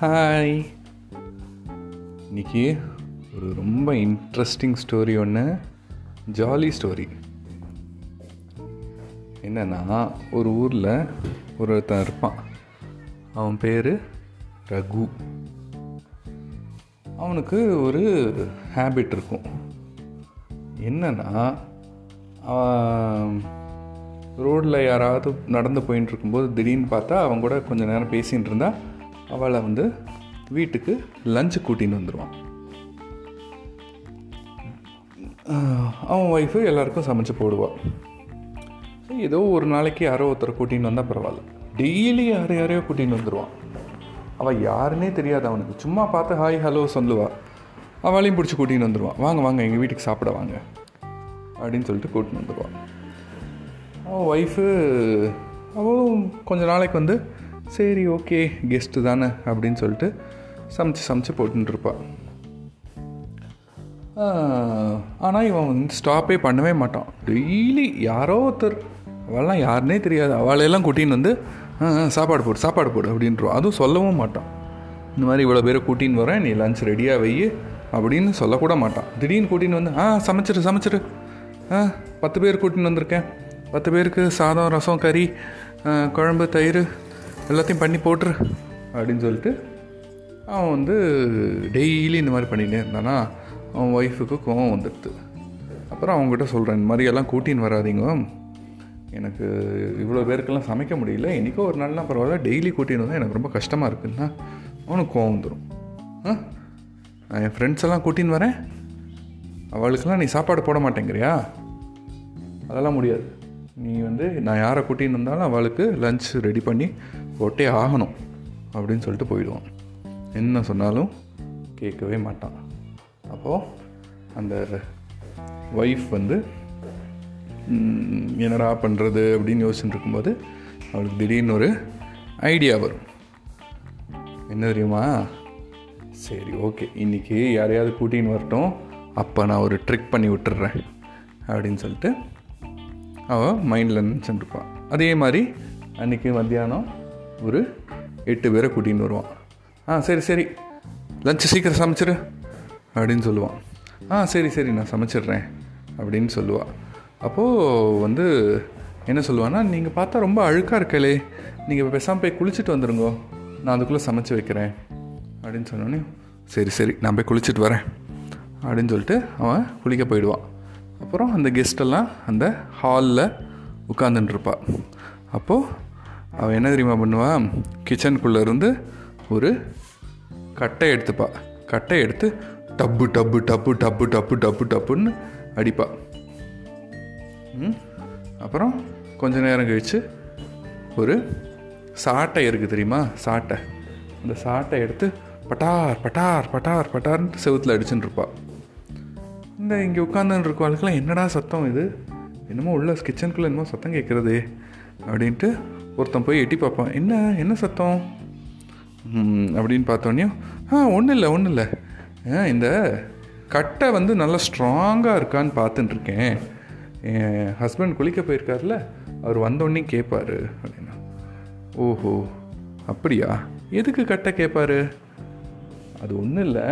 Hi இன்னைக்கு ஒரு ரொம்ப இன்ட்ரெஸ்டிங் ஸ்டோரி ஒன்று ஜாலி ஸ்டோரி என்னன்னா ஒரு ஊரில் ஒருத்தன் இருப்பான். அவன் பேர் ரகு. அவனுக்கு ஒரு ஹேபிட் இருக்கும். என்னன்னா ரோட்டில் யாராவது நடந்து போயின்னு இருக்கும்போது திடீர்னு பார்த்தா அவன் கூட கொஞ்சம் நேரம் பேசிகிட்டு இருந்தா அவளை வந்து வீட்டுக்கு லஞ்சு கூட்டின்னு வந்துடுவான் அவன் ஒய்ஃபு எல்லாருக்கும் சமைச்சு போடுவாள் ஏதோ ஒரு நாளைக்கு யாரோ ஒருத்தர் கூட்டின்னு வந்தால் பரவாயில்ல. டெய்லி யார் யாரையோ கூட்டின்னு வந்துடுவான் அவள் யாருன்னே தெரியாது அவனுக்கு. சும்மா பார்த்து ஹாய் ஹலோ சொல்லுவா. அவளையும் பிடிச்சி கூட்டின்னு வந்துடுவான் வாங்க வாங்க எங்கள் வீட்டுக்கு சாப்பிட வாங்க. அப்படின்னு சொல்லிட்டு கூட்டின்னு வந்துடுவான் அவன் ஒய்ஃபு அவளும் கொஞ்ச நாளைக்கு வந்து சரி ஓகே கெஸ்ட்டு தானே அப்படின்னு சொல்லிட்டு சமைச்சு சமைச்சு போட்டுருப்பாள் ஆனால் இவன் வந்து ஸ்டாப்பே பண்ணவே மாட்டான். டெய்லி யாரோ ஒருத்தர் அவள்லாம் யாருனே தெரியாது. அவளையெல்லாம் கூட்டின்னு வந்து சாப்பாடு போடு சாப்பாடு போடு அப்படின்றோம் அதுவும் சொல்லவும் மாட்டான். இந்த மாதிரி இவ்வளோ பேரை கூட்டின்னு வரேன் நீ லஞ்ச் ரெடியாக வை அப்படின்னு சொல்லக்கூட மாட்டான். திடீர்னு கூட்டின்னு வந்து ஆ சமைச்சிரு சமைச்சிரு. ஆ பத்து பேர் கூட்டின்னு வந்திருக்கேன். பத்து பேருக்கு சாதம் ரசம் கறி குழம்பு தயிர் எல்லாத்தையும் பண்ணி போட்டுரு. அப்படின்னு சொல்லிட்டு அவன் வந்து டெய்லி இந்த மாதிரி பண்ணிகிட்டே இருந்தானா அவன் ஒய்ஃபுக்கு கோவம் வந்துடுது. அப்புறம் அவங்ககிட்ட சொல்கிறேன் இந்த மாதிரி எல்லாம் கூட்டின்னு வராதிங்க. எனக்கு இவ்வளோ பேருக்கெல்லாம் சமைக்க முடியல. இன்றைக்கோ ஒரு நாள்லாம் பரவாயில்ல டெய்லி கூட்டின்னு வந்தால் எனக்கு ரொம்ப கஷ்டமாக இருக்குன்னா அவனுக்கு கோவம் வந்துடும் ஆ? நான் என் ஃப்ரெண்ட்ஸ் எல்லாம் கூட்டின்னு வரேன். அவளுக்கெல்லாம் நீ சாப்பாடு போட மாட்டேங்கிறியா? அதெல்லாம் முடியாது. நீ வந்து நான் யாரை கூட்டின்னு வந்தாலும் அவளுக்கு லஞ்ச் ரெடி பண்ணி போட்டே ஆகணும் அப்படின்னு சொல்லிட்டு போயிடுவான். என்ன சொன்னாலும் கேட்கவே மாட்டான். அப்போது அந்த ஒய்ஃப் வந்து என்னடா பண்ணுறது அப்படின்னு யோசிச்சுட்டு இருக்கும்போது அவளுக்கு திடீர்னு ஒரு ஐடியா வரும். என்ன தெரியுமா? சரி ஓகே இன்றைக்கி யாரையாவது கூட்டின்னு வரட்டும். அப்போ நான் ஒரு ட்ரிக் பண்ணி விட்டுறேன் அப்படின்னு சொல்லிட்டு அவள் மைண்டில் நினச்சிட்டு இருப்பான் அதே மாதிரி அன்றைக்கி மத்தியானம் ஒரு எட்டு பேரை கூட்டின்னு வருவான். ஆ சரி சரி. லஞ்சு சீக்கிரம் சமைச்சிரு அப்படின்னு சொல்லுவான். ஆ சரி சரி நான் சமைச்சிடுறேன் அப்படின்னு சொல்லுவாள் அப்போது வந்து என்ன சொல்லுவான்னா நீங்கள் பார்த்தா ரொம்ப அழுக்காக இருக்கலே. நீங்கள் பெசாமல் போய் குளிச்சுட்டு வந்துடுங்கோ நான் அதுக்குள்ளே சமைச்சு வைக்கிறேன் அப்படின்னு சொன்னோன்னே சரி சரி நான் போய் குளிச்சுட்டு வரேன் அப்படின்னு சொல்லிட்டு அவன் குளிக்க போயிடுவான். அப்புறம் அந்த கெஸ்டெல்லாம் அந்த ஹாலில் உட்காந்துட்டுருப்பாள் அப்போது அவள் என்ன தெரியுமா பண்ணுவான் கிச்சனுக்குள்ளே இருந்து ஒரு கட்டை எடுத்துப்பா. கட்டை எடுத்து டப்பு டப்பு டப்பு டப்பு டப்பு டப்பு டப்புன்னு அடிப்பா. ம்? அப்புறம் கொஞ்ச நேரம் கழித்து ஒரு சாட்டை இருக்குது தெரியுமா? சாட்டை. அந்த சாட்டை எடுத்து பட்டார் பட்டார் பட்டார் பட்டார்ன்ட்டு செவுத்தில் அடிச்சுட்டு இருப்பா. இந்த இங்கே உட்காந்துன்னு இருக்கவளுக்கெல்லாம் என்னடா சத்தம் இது? என்னமோ உள்ள கிச்சனுக்குள்ளே என்னமோ சத்தம் கேட்குறதே அப்படின்ட்டு ஒருத்தன் போய் எட்டி பார்ப்பான். என்ன என்ன சத்தம்? அப்படின்னு பார்த்தோன்னே ஆ ஒன்றும் இல்லை ஒன்றும் இல்லை. இந்த கட்டை வந்து நல்லா ஸ்ட்ராங்காக இருக்கான்னு பார்த்துட்டு இருக்கேன். என் ஹஸ்பண்ட் குளிக்க போயிருக்கார்ல அவர் வந்தோடனே கேட்பார் அப்படின்னா. ஓஹோ அப்படியா? எதுக்கு கட்டை கேட்பாரு அது ஒன்றும் இல்லை.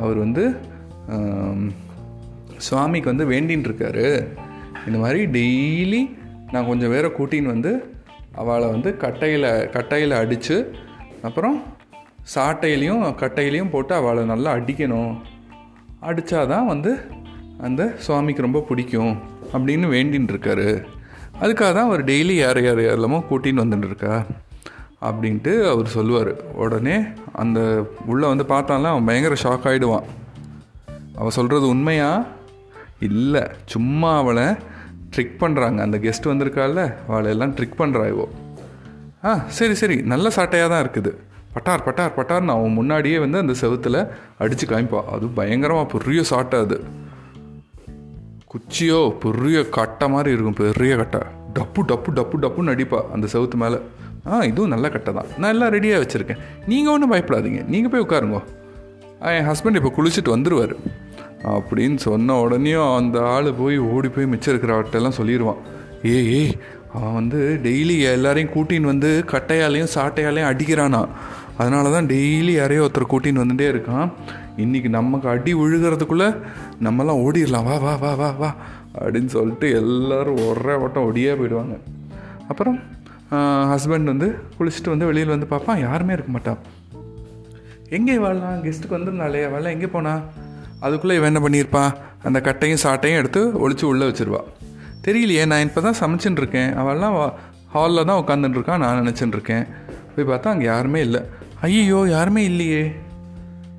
அவர் வந்து சுவாமிக்கு வந்து வேண்டின்னு இருக்காரு. இந்த மாதிரி டெய்லி நான் கொஞ்சம் பேரை கூட்டின்னு வந்து அவளை வந்து கட்டையில் கட்டையில் அடித்து அப்புறம் சாட்டையிலையும் கட்டையிலையும் போட்டு அவளை நல்லா அடிக்கணும். அடித்தாதான் வந்து அந்த சுவாமிக்கு ரொம்ப பிடிக்கும் அப்படின்னு வேண்டின்னு இருக்காரு. அதுக்காக தான் அவர் டெய்லி யார் யார் யாரெல்லாமோ கூட்டின்னு வந்துட்டுருக்கா அப்படின்ட்டு அவர் சொல்லுவார். உடனே அந்த உள்ளே வந்து பார்த்தாலும் அவன் பயங்கர ஷாக் ஆகிடுவான் அவள் சொல்கிறது உண்மையா? இல்லை. சும்மா அவளை ட்ரிக் பண்ணுறாங்க அந்த கெஸ்ட் வந்திருக்கால அவளெல்லாம் ட்ரிக் பண்ணுறா இவோ. ஆ சரி சரி. நல்ல சாட்டையாக தான் இருக்குது. பட்டார் பட்டார் பட்டார்னு அவன் முன்னாடியே வந்து அந்த செவுத்தில் அடித்து காமிப்பான் அது பயங்கரமாக பெரிய சாட்டை அது. குச்சியோ பெரிய கட்டை மாதிரி இருக்கும். பெரிய கட்டை. டப்பு டப்பு டப்பு டப்புன்னு அடிப்பா அந்த செவுத்து மேலே. ஆ இதுவும் நல்ல கட்டை தான். நான் எல்லாம் ரெடியாக வச்சுருக்கேன். நீங்கள் ஒன்றும் பயப்படாதீங்க. நீங்கள் போய் உட்காருங்க. என் ஹஸ்பண்ட் இப்போ குளிச்சுட்டு வந்துடுவார் அப்படின்னு சொன்ன உடனேயும் அந்த ஆள் போய் ஓடி போய் மிச்சம் இருக்கிறவர்கிட்டெல்லாம் சொல்லிடுவான் ஏ ஏய் அவன் வந்து டெய்லி எல்லாரையும் கூட்டின்னு வந்து கட்டையாலையும் சாட்டையாலையும் அடிக்கிறானா? அதனால தான் டெய்லி யாரையோ ஒருத்தர் கூட்டின்னு வந்துட்டே இருக்கான். இன்றைக்கி நமக்கு அடி விழுகிறதுக்குள்ளே நம்மலாம் ஓடிடலாம். வா வா வா வா வா அப்படின்னு சொல்லிட்டு எல்லோரும் ஒரே ஓட்டம் ஒடியே போயிடுவாங்க. அப்புறம் ஹஸ்பண்ட் வந்து குளிச்சுட்டு வந்து வெளியில் வந்து பார்ப்பான். யாருமே இருக்க மாட்டான். எங்கே வாழலாம் கெஸ்ட்டுக்கு வந்திருந்தாலே வாழ எங்கே போனா? அதுக்குள்ளே இவன் என்ன பண்ணியிருப்பான் அந்த கட்டையும் சாட்டையும் எடுத்து ஒழிச்சு உள்ளே வச்சுருவா. தெரியலையே நான் இப்போ தான் சமைச்சுட்டு இருக்கேன் அவள்லாம் ஹாலில் தான் உட்காந்துட்டு இருக்கான் நான் நினச்சிட்டு இருக்கேன் போய் பார்த்தா அங்கே யாருமே இல்லை. ஐயோ யாருமே இல்லையே.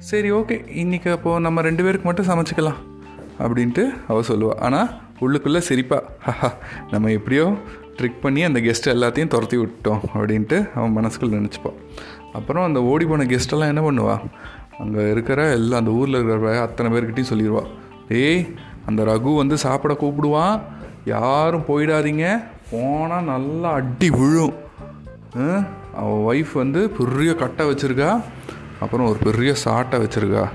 சரி ஓகே இன்றைக்கி அப்போது நம்ம ரெண்டு பேருக்கு மட்டும் சமைச்சிக்கலாம் அப்படின்ட்டு அவள் சொல்லுவாள் ஆனால் உள்ளுக்குள்ளே சிரிப்பா. நம்ம எப்படியோ ட்ரிக் பண்ணி அந்த கெஸ்ட் எல்லாத்தையும் துரத்தி விட்டோம் அப்படின்ட்டு அவன் மனசுக்குள்ளே நினச்சிப்பான் அப்புறம் அந்த ஓடி போன கெஸ்ட்டெல்லாம் என்ன பண்ணுவாள் அங்கே இருக்கிற எல்லா அந்த ஊரில் இருக்கிற அத்தனை பேர்கிட்டையும் சொல்லிடுவா டேய் அந்த ரகு வந்து சாப்பிட கூப்பிடுவான் யாரும் போயிடாதீங்க. போனால் நல்லா அடி விழும். அவள் ஒய்ஃப் வந்து பெரிய கட்டை வச்சுருக்கா. அப்புறம் ஒரு பெரிய சாட்டை வச்சுருக்கா.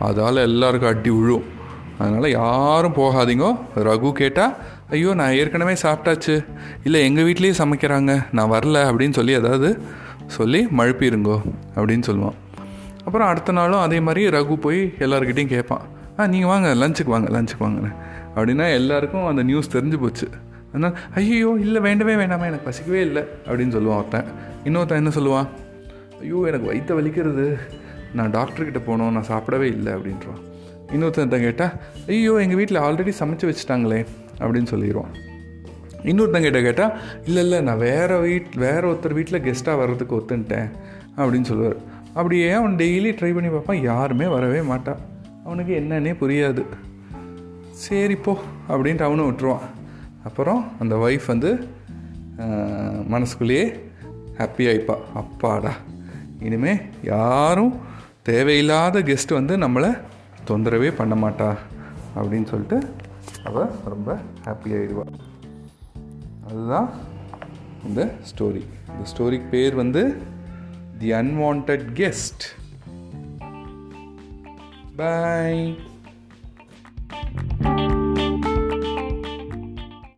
அதால் எல்லாருக்கும் அடி விழும். அதனால் யாரும் போகாதீங்கோ. ரகு கேட்டால் ஐயோ நான் ஏற்கனவே சாப்பிட்டாச்சு. இல்லை எங்கள் வீட்லேயே சமைக்கிறாங்க. நான் வரல. அப்படின்னு சொல்லி ஏதாவது சொல்லி மழுப்பிடுங்கோ அப்படின்னு சொல்லுவான். அப்புறம் அடுத்த நாளும் அதே மாதிரி ரகு போய் எல்லாருக்கிட்டையும் கேட்பான். ஆ நீங்கள் வாங்க லஞ்சுக்கு வாங்க லஞ்சுக்கு வாங்கினேன். அப்படின்னா எல்லாருக்கும் அந்த நியூஸ் தெரிஞ்சு போச்சு. அதனால் ஐயோ இல்லை வேண்டவே வேண்டாமா எனக்கு பசிக்கவே இல்லை அப்படின்னு சொல்லுவான் ஒருத்தன். இன்னொருத்தன் என்ன சொல்லுவான்? ஐயோ எனக்கு வயிற்ற வலிக்கிறது. நான் டாக்டர்கிட்ட போனோம் நான் சாப்பிடவே இல்லை அப்படின்றான். இன்னொருத்தன் கேட்டால் ஐயோ எங்கள் வீட்டில் ஆல்ரெடி சமைச்சு வச்சுட்டாங்களே அப்படின்னு சொல்லிடுவான் இன்னொருத்தங்கிட்ட கேட்டால் இல்லை இல்லை நான் வேறு வீட் வேறு ஒருத்தர் வீட்டில் கெஸ்ட்டாக வர்றதுக்கு ஒத்துன்ட்டேன் அப்படின்னு சொல்லுவார். அப்படியே அவன் டெய்லி ட்ரை பண்ணி பார்ப்பான். யாருமே வரவே மாட்டான் அவனுக்கு என்னன்னே புரியாது. சரி போ அப்படின்ட்டு அவனும் விட்டுருவான். அப்புறம் அந்த ஒய்ஃப் வந்து மனசுக்குள்ளேயே ஹாப்பி ஆயிப்பா. அப்பாடா. இனிமே யாரும் தேவையில்லாத கெஸ்ட் வந்து நம்மளை தொந்தரவே பண்ண மாட்டா அப்படின்னு சொல்லிட்டு அவள் ரொம்ப ஹாப்பி ஆயிடுவா. அதுதான் இந்த ஸ்டோரி இந்த ஸ்டோரிக்கு பேர் வந்து தி அன்வான்ட் கெஸ்ட் பாய்